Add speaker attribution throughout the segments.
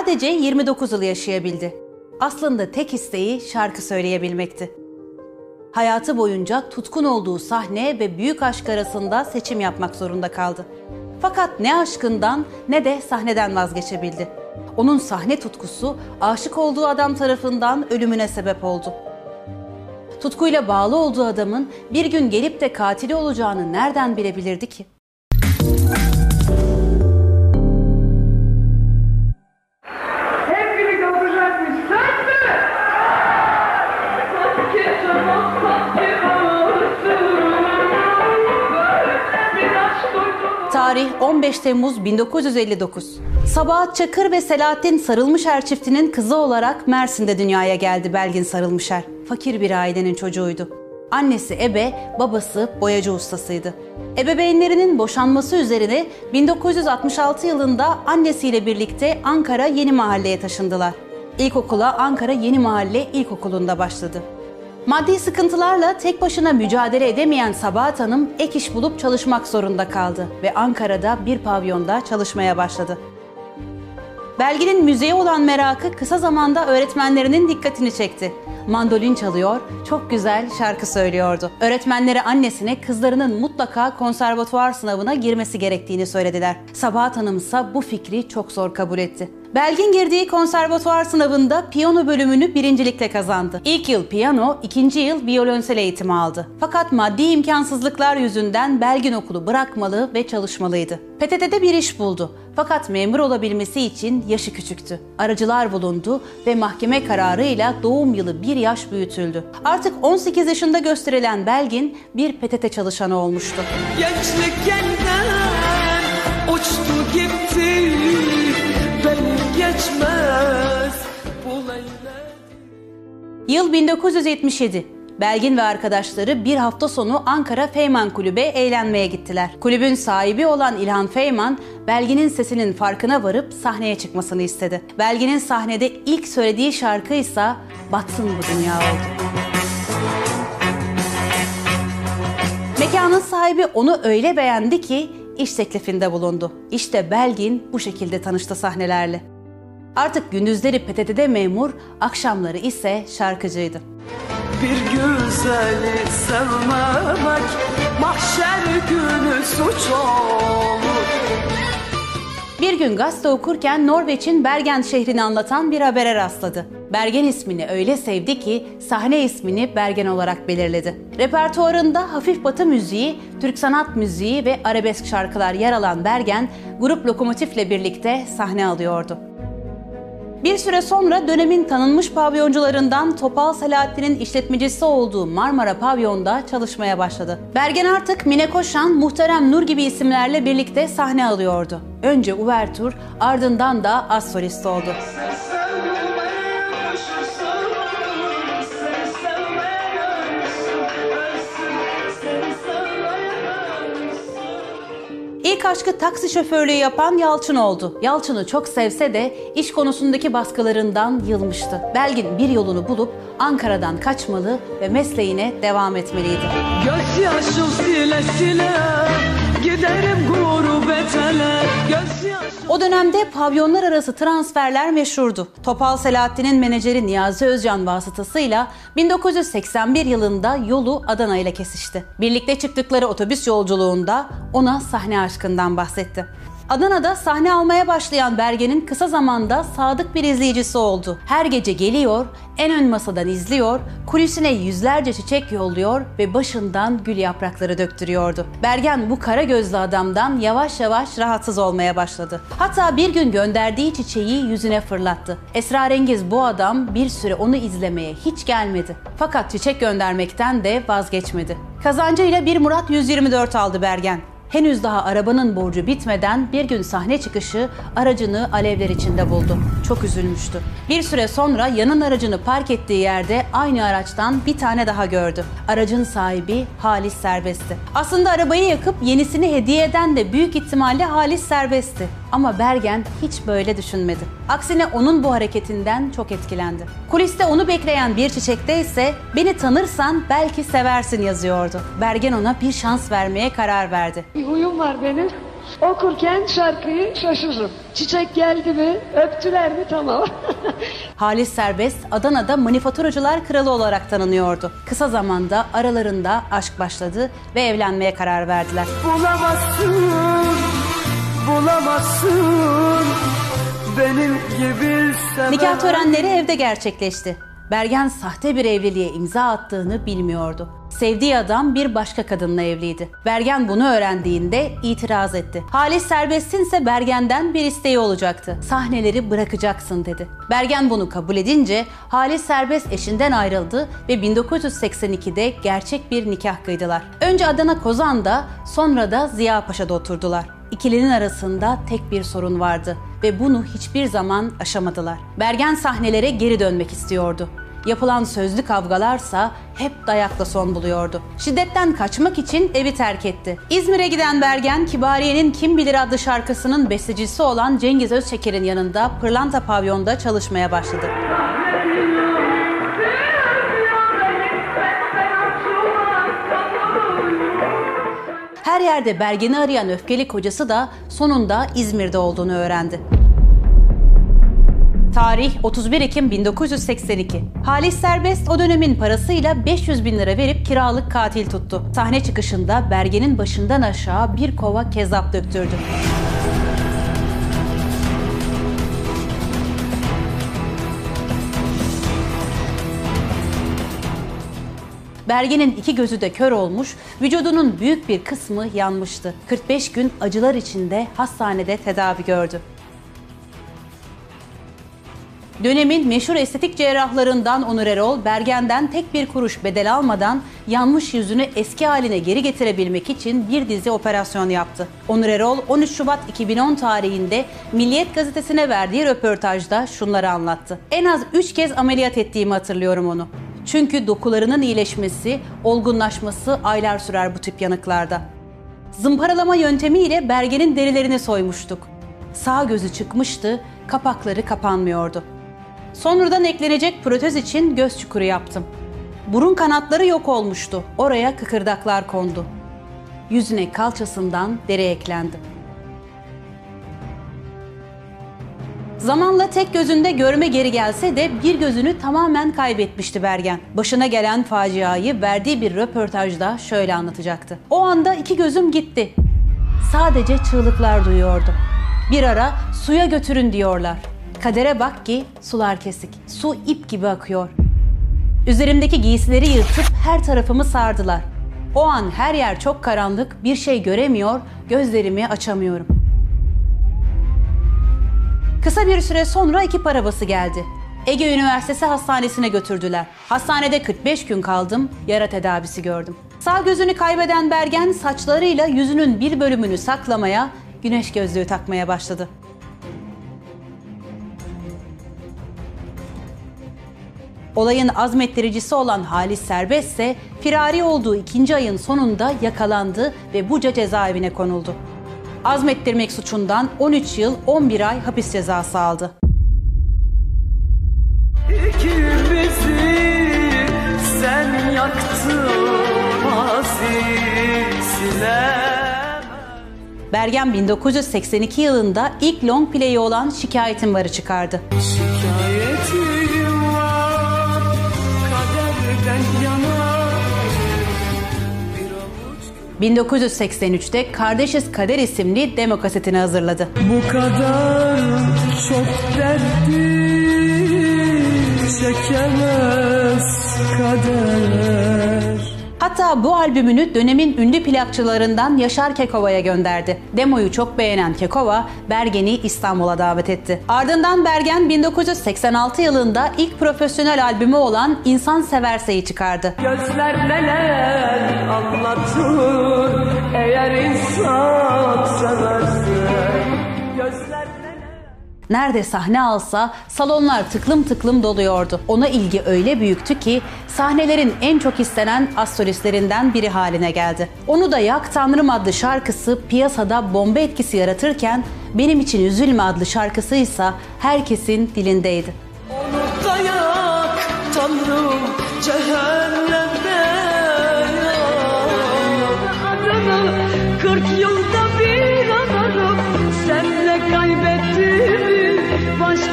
Speaker 1: sadece 29 yıl yaşayabildi. Aslında tek isteği şarkı söyleyebilmekti. Hayatı boyunca tutkun olduğu sahne ve büyük aşk arasında seçim yapmak zorunda kaldı. Fakat ne aşkından ne de sahneden vazgeçebildi. Onun sahne tutkusu aşık olduğu adam tarafından ölümüne sebep oldu. Tutkuyla bağlı olduğu adamın bir gün gelip de katili olacağını nereden bilebilirdi ki? 15 Temmuz 1959. Sabahat Çakır ve Selahattin Sarılmışer çiftinin kızı olarak Mersin'de dünyaya geldi Belgin Sarılmışer. Fakir bir ailenin çocuğuydu. Annesi Ebe, babası boyacı ustasıydı. Ebeveynlerinin boşanması üzerine 1966 yılında annesiyle birlikte Ankara Yeni Mahalle'ye taşındılar. İlkokula Ankara Yeni Mahalle İlkokulu'nda başladı. Maddi sıkıntılarla tek başına mücadele edemeyen Sabahat Hanım ek iş bulup çalışmak zorunda kaldı ve Ankara'da bir pavyonda çalışmaya başladı. Belgin'in müziğe olan merakı kısa zamanda öğretmenlerinin dikkatini çekti. Mandolin çalıyor, çok güzel şarkı söylüyordu. Öğretmenleri annesine kızlarının mutlaka konservatuvar sınavına girmesi gerektiğini söylediler. Sabahat Hanım ise bu fikri çok zor kabul etti. Belgin girdiği konservatuvar sınavında piyano bölümünü birincilikle kazandı. İlk yıl piyano, ikinci yıl violonsel eğitimi aldı. Fakat maddi imkansızlıklar yüzünden Belgin okulu bırakmalı ve çalışmalıydı. PTT'de bir iş buldu. Fakat memur olabilmesi için yaşı küçüktü. Aracılar bulundu ve mahkeme kararıyla doğum yılı bir yaş büyütüldü. Artık 18 yaşında gösterilen Belgin bir PTT çalışanı olmuştu.
Speaker 2: Gençlik yeniden uçtu gitti geçmez bu
Speaker 1: Yıl 1977. Belgin ve arkadaşları bir hafta sonu Ankara Feyman Kulübe eğlenmeye gittiler. Kulübün sahibi olan İlhan Feyman, Belgin'in sesinin farkına varıp sahneye çıkmasını istedi. Belgin'in sahnede ilk söylediği şarkı ise Batsın Bu Dünya oldu. Mekanın sahibi onu öyle beğendi ki iş teklifinde bulundu. İşte Belgin bu şekilde tanıştı sahnelerle. Artık gündüzleri PTT'de memur, akşamları ise şarkıcıydı.
Speaker 2: Bir güzeli sevmemek Mahşer günü suç olur
Speaker 1: Bir gün gazete okurken Norveç'in Bergen şehrini anlatan bir habere rastladı. Bergen ismini öyle sevdi ki sahne ismini Bergen olarak belirledi. Repertuarında hafif batı müziği, Türk sanat müziği ve arabesk şarkılar yer alan Bergen, grup Lokomotif'le birlikte sahne alıyordu. Bir süre sonra dönemin tanınmış pavyoncularından Topal Selahattin'in işletmecisi olduğu Marmara Pavyon'da çalışmaya başladı. Bergen artık Mine Koşan, Muhterem Nur gibi isimlerle birlikte sahne alıyordu. Önce Uvertür, ardından da az solist oldu. İlk aşkı taksi şoförlüğü yapan Yalçın oldu. Yalçın'ı çok sevse de iş konusundaki baskılarından yılmıştı. Belgin bir yolunu bulup Ankara'dan kaçmalı ve mesleğine devam etmeliydi.
Speaker 2: Gözyaşım sile sile Giderim gurbetele Gözyaşım
Speaker 1: O dönemde pavyonlar arası transferler meşhurdu. Topal Selahattin'in menajeri Niyazi Özcan vasıtasıyla 1981 yılında yolu Adana ile kesişti. Birlikte çıktıkları otobüs yolculuğunda ona sahne aşkından bahsetti. Adana'da sahne almaya başlayan Bergen'in kısa zamanda sadık bir izleyicisi oldu. Her gece geliyor, en ön masadan izliyor, kulisine yüzlerce çiçek yolluyor ve başından gül yaprakları döktürüyordu. Bergen bu kara gözlü adamdan yavaş yavaş rahatsız olmaya başladı. Hatta bir gün gönderdiği çiçeği yüzüne fırlattı. Esrarengiz bu adam bir süre onu izlemeye hiç gelmedi. Fakat çiçek göndermekten de vazgeçmedi. Kazancıyla bir Murat 124 aldı Bergen. Henüz daha arabanın borcu bitmeden bir gün sahne çıkışı aracını alevler içinde buldu. Çok üzülmüştü. Bir süre sonra yanın aracını park ettiği yerde aynı araçtan bir tane daha gördü. Aracın sahibi Halis Serbest'ti. Aslında arabayı yakıp yenisini hediye eden de büyük ihtimalle Halis Serbest'ti. Ama Bergen hiç böyle düşünmedi. Aksine onun bu hareketinden çok etkilendi. Kuliste onu bekleyen bir çiçekte ise beni tanırsan belki seversin yazıyordu. Bergen ona bir şans vermeye karar verdi.
Speaker 3: Bir huyum var benim.
Speaker 2: Okurken şarkıyı şaşırırım. Çiçek geldi mi, öptüler mi tamam.
Speaker 1: Halis Serbest Adana'da manifaturacılar kralı olarak tanınıyordu. Kısa zamanda aralarında aşk başladı ve evlenmeye karar verdiler.
Speaker 2: bulamazsın, bulamazsın benim gibi seven.
Speaker 1: Nikah törenleri evde gerçekleşti. Bergen sahte bir evliliğe imza attığını bilmiyordu. Sevdiği adam bir başka kadınla evliydi. Bergen bunu öğrendiğinde itiraz etti. Halis Serbest'in ise Bergen'den bir isteği olacaktı. Sahneleri bırakacaksın dedi. Bergen bunu kabul edince Halis Serbest eşinden ayrıldı ve 1982'de gerçek bir nikah kıydılar. Önce Adana Kozan'da sonra da Ziya Paşa'da oturdular. İkilinin arasında tek bir sorun vardı ve bunu hiçbir zaman aşamadılar. Bergen sahnelere geri dönmek istiyordu. Yapılan sözlü kavgalarsa hep dayakla son buluyordu. Şiddetten kaçmak için evi terk etti. İzmir'e giden Bergen, Kibariye'nin Kim Bilir adlı şarkısının bestecisi olan Cengiz Özçeker'in yanında Pırlanta Pavyon'da çalışmaya başladı. Yerde Bergen'i arayan öfkeli kocası da sonunda İzmir'de olduğunu öğrendi. Tarih 31 Ekim 1982. Halis Serbest o dönemin parasıyla 500 bin lira verip kiralık katil tuttu. Sahne çıkışında Bergen'in başından aşağı bir kova kezap döktürdü. Bergen'in iki gözü de kör olmuş, vücudunun büyük bir kısmı yanmıştı. 45 gün acılar içinde hastanede tedavi gördü. Dönemin meşhur estetik cerrahlarından Onur Erol, Bergen'den tek bir kuruş bedel almadan yanmış yüzünü eski haline geri getirebilmek için bir dizi operasyon yaptı. Onur Erol 13 Şubat 2010 tarihinde Milliyet gazetesine verdiği röportajda şunları anlattı. En az 3 kez ameliyat ettiğimi hatırlıyorum onu. Çünkü dokularının iyileşmesi, olgunlaşması aylar sürer bu tip yanıklarda. Zımparalama yöntemiyle Bergen'in derilerini soymuştuk. Sağ gözü çıkmıştı, kapakları kapanmıyordu. Sonradan eklenecek protez için göz çukuru yaptım. Burun kanatları yok olmuştu. Oraya kıkırdaklar kondu. Yüzüne kalçasından deri eklendi. Zamanla tek gözünde görme geri gelse de bir gözünü tamamen kaybetmişti Bergen. Başına gelen faciayı verdiği bir röportajda şöyle anlatacaktı. O anda iki gözüm gitti. Sadece çığlıklar duyuyordum. Bir ara suya götürün diyorlar. Kadere bak ki sular kesik. Su ip gibi akıyor. Üzerimdeki giysileri yırtıp her tarafımı sardılar. O an her yer çok karanlık, bir şey göremiyor, gözlerimi açamıyorum. Kısa bir süre sonra ekip arabası geldi. Ege Üniversitesi Hastanesi'ne götürdüler. Hastanede 45 gün kaldım, yara tedavisi gördüm. Sağ gözünü kaybeden Bergen saçlarıyla yüzünün bir bölümünü saklamaya, güneş gözlüğü takmaya başladı. Olayın azmettiricisi olan Halis Serbest ise firari olduğu ikinci ayın sonunda yakalandı ve Buca cezaevine konuldu. Azmettirmek suçundan 13 yıl 11 ay hapis cezası aldı.
Speaker 2: İkimizi sen yaktın.
Speaker 1: Bergen 1982 yılında ilk long play'i olan Şikayetim Var'ı çıkardı.
Speaker 2: Şikayetim
Speaker 1: 1983'te Kardeşiz Kader isimli demo kasetini hazırladı.
Speaker 2: Bu kadar çok derdi çekemez kader
Speaker 1: Hatta bu albümünü dönemin ünlü plakçılarından Yaşar Kekova'ya gönderdi. Demoyu çok beğenen Kekova, Bergen'i İstanbul'a davet etti. Ardından Bergen 1986 yılında ilk profesyonel albümü olan İnsan Severse'yi çıkardı.
Speaker 2: Gözler neler anlatır eğer insan severse
Speaker 1: Nerede sahne alsa salonlar tıklım tıklım doluyordu. Ona ilgi öyle büyüktü ki sahnelerin en çok istenen az solistlerinden biri haline geldi. Onu da Yak Tanrım adlı şarkısı piyasada bomba etkisi yaratırken Benim için Üzülme adlı şarkısı ise herkesin dilindeydi.
Speaker 2: Da yak Tanrım cehennemde yak. Adını kırk yılda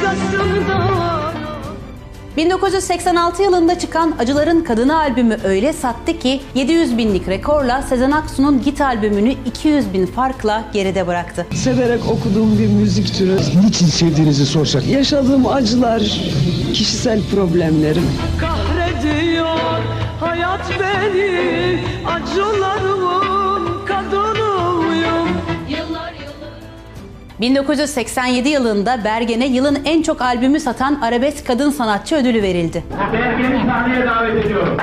Speaker 2: arkasında
Speaker 1: 1986 yılında çıkan Acıların Kadını albümü öyle sattı ki 700 binlik rekorla Sezen Aksu'nun Git albümünü 200 bin farkla geride bıraktı.
Speaker 4: Severek okuduğum bir müzik türü.
Speaker 5: Niçin sevdiğinizi sorsak?
Speaker 4: Yaşadığım acılar, kişisel problemlerim.
Speaker 2: Kahrediyor hayat beni, acılarım.
Speaker 1: 1987 yılında Bergen'e yılın en çok albümü satan arabesk kadın sanatçı ödülü verildi.
Speaker 6: Bergen'i sahneye davet ediyorum.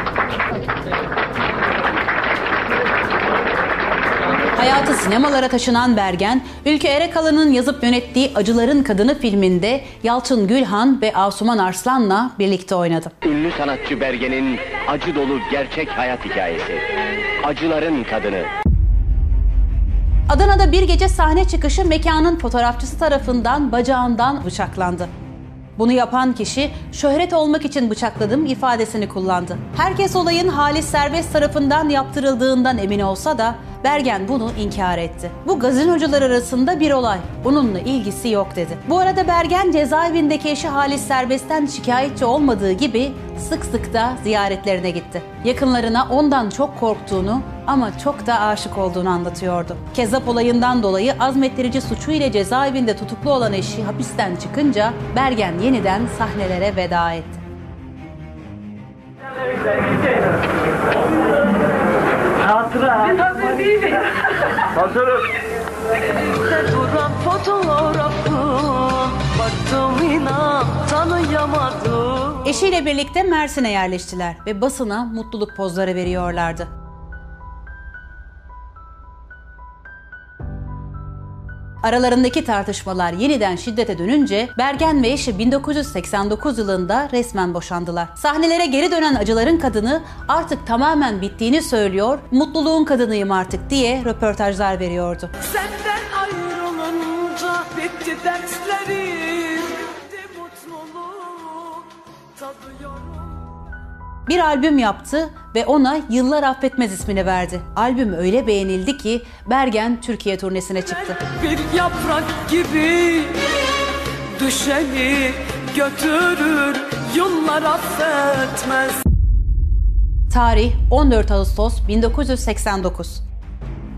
Speaker 1: Hayatı sinemalara taşınan Bergen, Ülke Erekalı'nın yazıp yönettiği Acıların Kadını filminde Yalçın Gülhan ve Asuman Arslan'la birlikte oynadı.
Speaker 7: Ünlü sanatçı Bergen'in acı dolu gerçek hayat hikayesi. Acıların kadını.
Speaker 1: Adana'da bir gece sahne çıkışı mekanın fotoğrafçısı tarafından bacağından bıçaklandı. Bunu yapan kişi şöhret olmak için bıçakladım ifadesini kullandı. Herkes olayın Halis Serbest tarafından yaptırıldığından emin olsa da Bergen bunu inkar etti. Bu gazinocular arasında bir olay. Bununla ilgisi yok dedi. Bu arada Bergen cezaevindeki eşi Halis Serbest'ten şikayetçi olmadığı gibi sık sık da ziyaretlerine gitti. Yakınlarına ondan çok korktuğunu ama çok da aşık olduğunu anlatıyordu. Kezzap olayından dolayı azmettirici suçu ile cezaevinde tutuklu olan eşi hapisten çıkınca Bergen yeniden sahnelere veda etti.
Speaker 2: Biz hazır. Duran fotoğrafı Baktım inan tanıyamadım
Speaker 1: Eşiyle birlikte Mersin'e yerleştiler ve basına mutluluk pozları veriyorlardı. Aralarındaki tartışmalar yeniden şiddete dönünce Bergen ve eşi 1989 yılında resmen boşandılar. Sahnelere geri dönen acıların kadını artık tamamen bittiğini söylüyor, mutluluğun kadınıyım artık diye röportajlar veriyordu.
Speaker 2: Senden ayrılınca bitti derslerim Bitti mutluluğu tadıyorum
Speaker 1: Bir albüm yaptı ve ona Yıllar Affetmez ismini verdi. Albüm öyle beğenildi ki Bergen Türkiye turnesine çıktı.
Speaker 2: Bir yaprak gibi Düşeni götürür Yıllar affetmez
Speaker 1: Tarih 14 Ağustos 1989.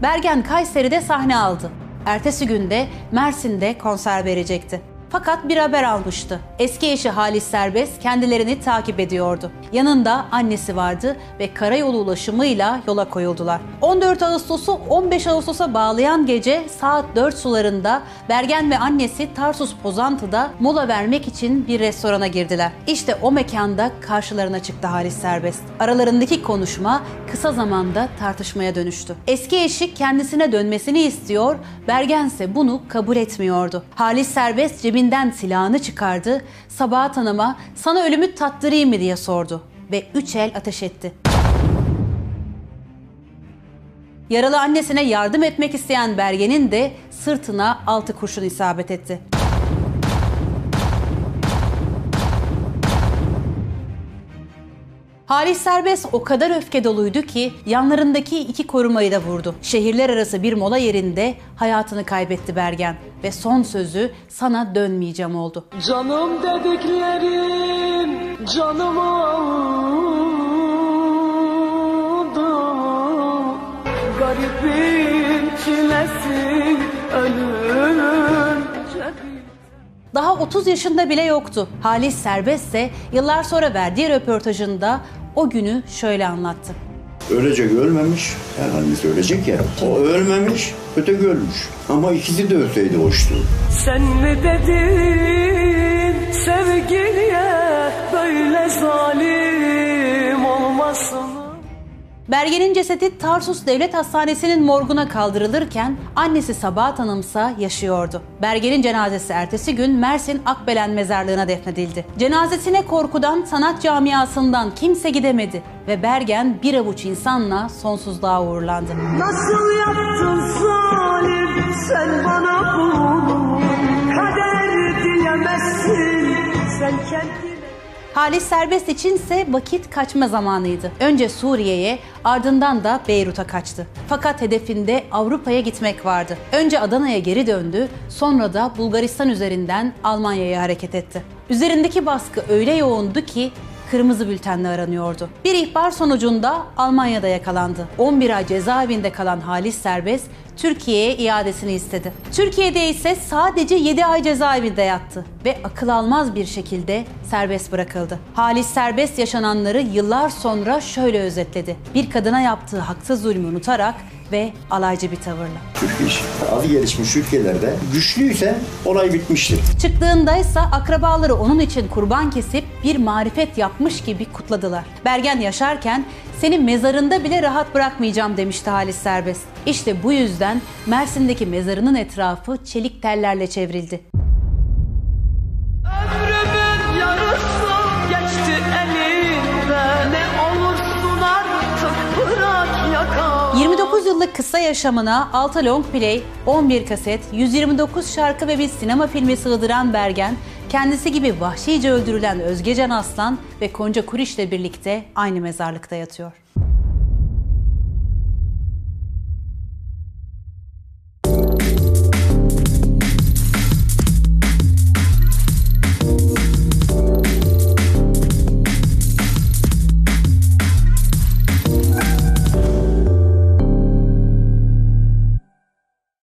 Speaker 1: Bergen Kayseri'de sahne aldı. Ertesi günde Mersin'de konser verecekti. Fakat bir haber almıştı. Eski eşi Halis Serbest kendilerini takip ediyordu. Yanında annesi vardı ve karayolu ulaşımıyla yola koyuldular. 14 Ağustos'u 15 Ağustos'a bağlayan gece saat 4 sularında Bergen ve annesi Tarsus Pozantı'da mola vermek için bir restorana girdiler. İşte o mekanda karşılarına çıktı Halis Serbest. Aralarındaki konuşma kısa zamanda tartışmaya dönüştü. Eski eşi kendisine dönmesini istiyor, Bergen ise bunu kabul etmiyordu. Halis Serbest cebinden silahını çıkardı, Sabahat Hanım'a sana ölümü tattırayım mı diye sordu ve üç el ateş etti. Yaralı annesine yardım etmek isteyen Bergen'in de sırtına altı kurşun isabet etti. Halis Serbest o kadar öfke doluydu ki yanlarındaki iki korumayı da vurdu. Şehirler arası bir mola yerinde hayatını kaybetti Bergen ve son sözü sana dönmeyeceğim oldu.
Speaker 2: Canım dediklerim canım oldu Garibin çilesi ölüm
Speaker 1: Daha 30 yaşında bile yoktu. Halis Serbest ise yıllar sonra verdiği röportajında o günü şöyle anlattı.
Speaker 8: Ölecek ölmemiş. Her hangisi ölecek ya. O ölmemiş, öteki ölmüş. Ama ikisi de ölseydi hoştu.
Speaker 2: Sen mi dedin sevgiliye böyle zalim
Speaker 1: Bergen'in cesedi Tarsus Devlet Hastanesi'nin morguna kaldırılırken annesi Sabahat Hanımsa yaşıyordu. Bergen'in cenazesi ertesi gün Mersin Akbelen mezarlığına defnedildi. Cenazesine korkudan sanat camiasından kimse gidemedi ve Bergen bir avuç insanla sonsuzluğa uğurlandı.
Speaker 2: Nasıl yaptın zalim sen bana bunu Kader diyemezsin sen kendine
Speaker 1: Halis Serbest içinse vakit kaçma zamanıydı. Önce Suriye'ye ardından da Beyrut'a kaçtı. Fakat hedefinde Avrupa'ya gitmek vardı. Önce Adana'ya geri döndü, sonra da Bulgaristan üzerinden Almanya'ya hareket etti. Üzerindeki baskı öyle yoğundu ki kırmızı bültenle aranıyordu. Bir ihbar sonucunda Almanya'da yakalandı. 11 ay cezaevinde kalan Halis Serbest Türkiye'ye iadesini istedi. Türkiye'de ise sadece 7 ay cezaevinde yattı ve akıl almaz bir şekilde serbest bırakıldı. Halis Serbest yaşananları yıllar sonra şöyle özetledi. Bir kadına yaptığı haksız zulmü unutarak ve alaycı bir tavırla.
Speaker 8: Türkiye iş. Az gelişmiş ülkelerde güçlüyse olay bitmiştir.
Speaker 1: Çıktığında ise akrabaları onun için kurban kesip bir marifet yapmış gibi kutladılar. Bergen yaşarken seni mezarında bile rahat bırakmayacağım demişti Halis Serbest. İşte bu yüzden Mersin'deki mezarının etrafı çelik tellerle çevrildi.
Speaker 3: Ömrümün
Speaker 1: 29 yıllık kısa yaşamına 6 long play, 11 kaset, 129 şarkı ve bir sinema filmi sığdıran Bergen, kendisi gibi vahşice öldürülen Özgecan Aslan ve Konca Kuriş'le birlikte aynı mezarlıkta yatıyor.